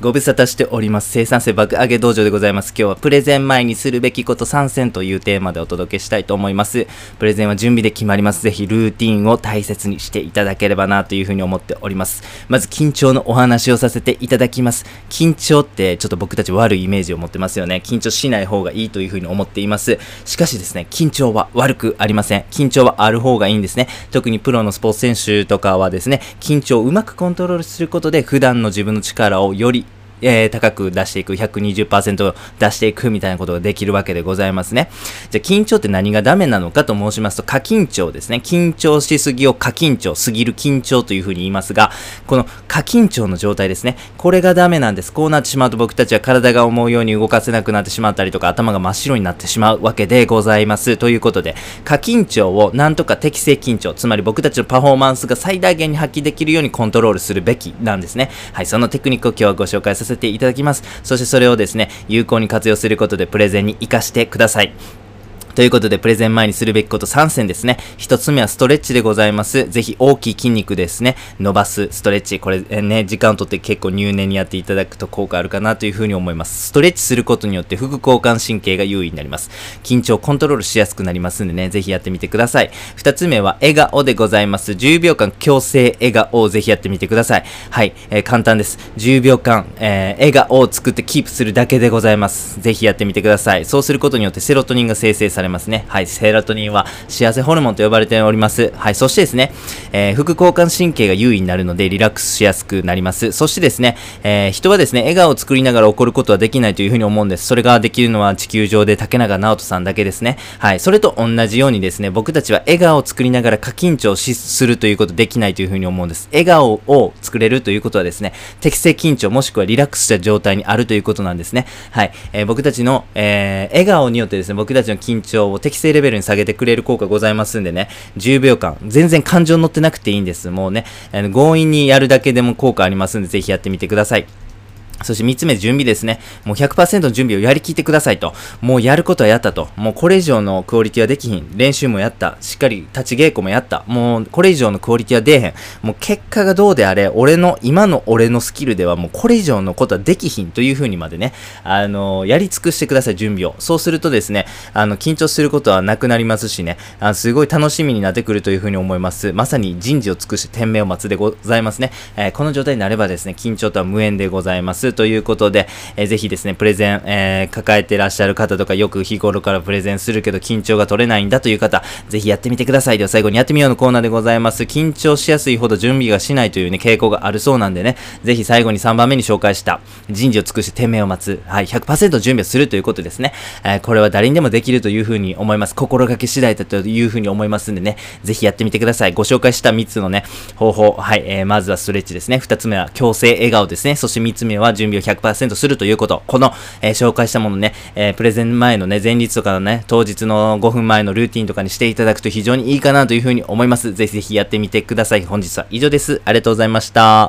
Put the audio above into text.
ご無沙汰しております。生産性爆上げ道場でございます。今日はプレゼン前にするべきこと参戦というテーマでお届けしたいと思います。プレゼンは準備で決まります。ぜひルーティンを大切にしていただければなというふうに思っております。まず緊張のお話をさせていただきます。緊張ってちょっと僕たち悪いイメージを持ってますよね。緊張しない方がいいというふうに思っています。しかしですね、緊張は悪くありません。緊張はある方がいいんですね。特にプロのスポーツ選手とかはですね、緊張をうまくコントロールすることで普段の自分の力をよりえー、高く出していく、120%出していくみたいなことができるわけでございますね。じゃあ、緊張って何がダメなのかと申しますと、過緊張ですね。緊張しすぎを過緊張、すぎる緊張というふうに言いますが、この過緊張の状態ですね。これがダメなんです。こうなってしまうと僕たちは体が思うように動かせなくなってしまったりとか、頭が真っ白になってしまうわけでございます。ということで、過緊張をなんとか適正緊張、つまり僕たちのパフォーマンスが最大限に発揮できるようにコントロールするべきなんですね。はい、そのテクニックを今日はご紹介させていただきます。そしてそれをですね、有効に活用することでプレゼンに活かしてください。ということで、プレゼン前にするべきこと3選ですね。1つ目はストレッチでございます。ぜひ大きい筋肉ですね、伸ばすストレッチ。これ、えね、時間をとって結構入念にやっていただくと効果あるかなというふうに思います。ストレッチすることによって副交感神経が優位になります。緊張コントロールしやすくなりますんでね、ぜひやってみてください。2つ目は笑顔でございます。10秒間強制笑顔をぜひやってみてください。はい、えー簡単です。10秒間、えー笑顔を作ってキープするだけでございます。ぜひやってみてください。そうすることによってセロトニンが生成されされますね。はい、セロトニンは幸せホルモンと呼ばれております。はい、そしてですね、えー副交感神経が優位になるのでリラックスしやすくなります。そしてですね、えー人はですね、笑顔を作りながら怒ることはできないというふうに思うんです。それができるのは地球上で竹中直人さんだけですね。はい、それと同じようにですね、僕たちは笑顔を作りながら過緊張するということできないというふうに思うんです。笑顔を作れるということはですね、適正緊張もしくはリラックスした状態にあるということなんですね。はい、えー僕たちの、えー笑顔によってですね、僕たちの緊張を適正レベルに下げてくれる効果ございますんでね、10秒間、全然感情乗ってなくていいんです。もうね、あの強引にやるだけでも効果ありますんで、ぜひやってみてください。そして3つ目、準備ですね。もう100%の準備をやりきってくださいと。もうやることはやったと。もうこれ以上のクオリティはできひん。練習もやった。しっかり立ち稽古もやった。もうこれ以上のクオリティは出えへん。もう結果がどうであれ、俺の、今の俺のスキルではもうこれ以上のことはできひんというふうにまでね、あのやり尽くしてください、準備を。そうするとですね、あの、緊張することはなくなりますしね、あすごい楽しみになってくるというふうに思います。まさに人事を尽くして天命を待つでございますね。えーこの状態になればですね、緊張とは無縁でございますということで、えーぜひですね、プレゼン、えー抱えてらっしゃる方とか、よく日頃からプレゼンするけど緊張が取れないんだという方、ぜひやってみてください。では最後にやってみようのコーナーでございます。緊張しやすいほど準備がしないというね、傾向があるそうなんでね、ぜひ最後に3番目に紹介した、人事を尽くして天命を待つ、はい、100%準備をするということですね。えーこれは誰にでもできるというふうに思います。心がけ次第だというふうに思いますんでね、ぜひやってみてください。ご紹介した3つのね、方法、はい、えーまずはストレッチですね。2つ目は強制笑顔ですね。そして3つ目は準備を100%するということ。この、えー紹介したものね、えープレゼン前のね、前日とかのね、当日の5分前のルーティンとかにしていただくと非常にいいかなというふうに思います。ぜひぜひやってみてください。本日は以上です。ありがとうございました。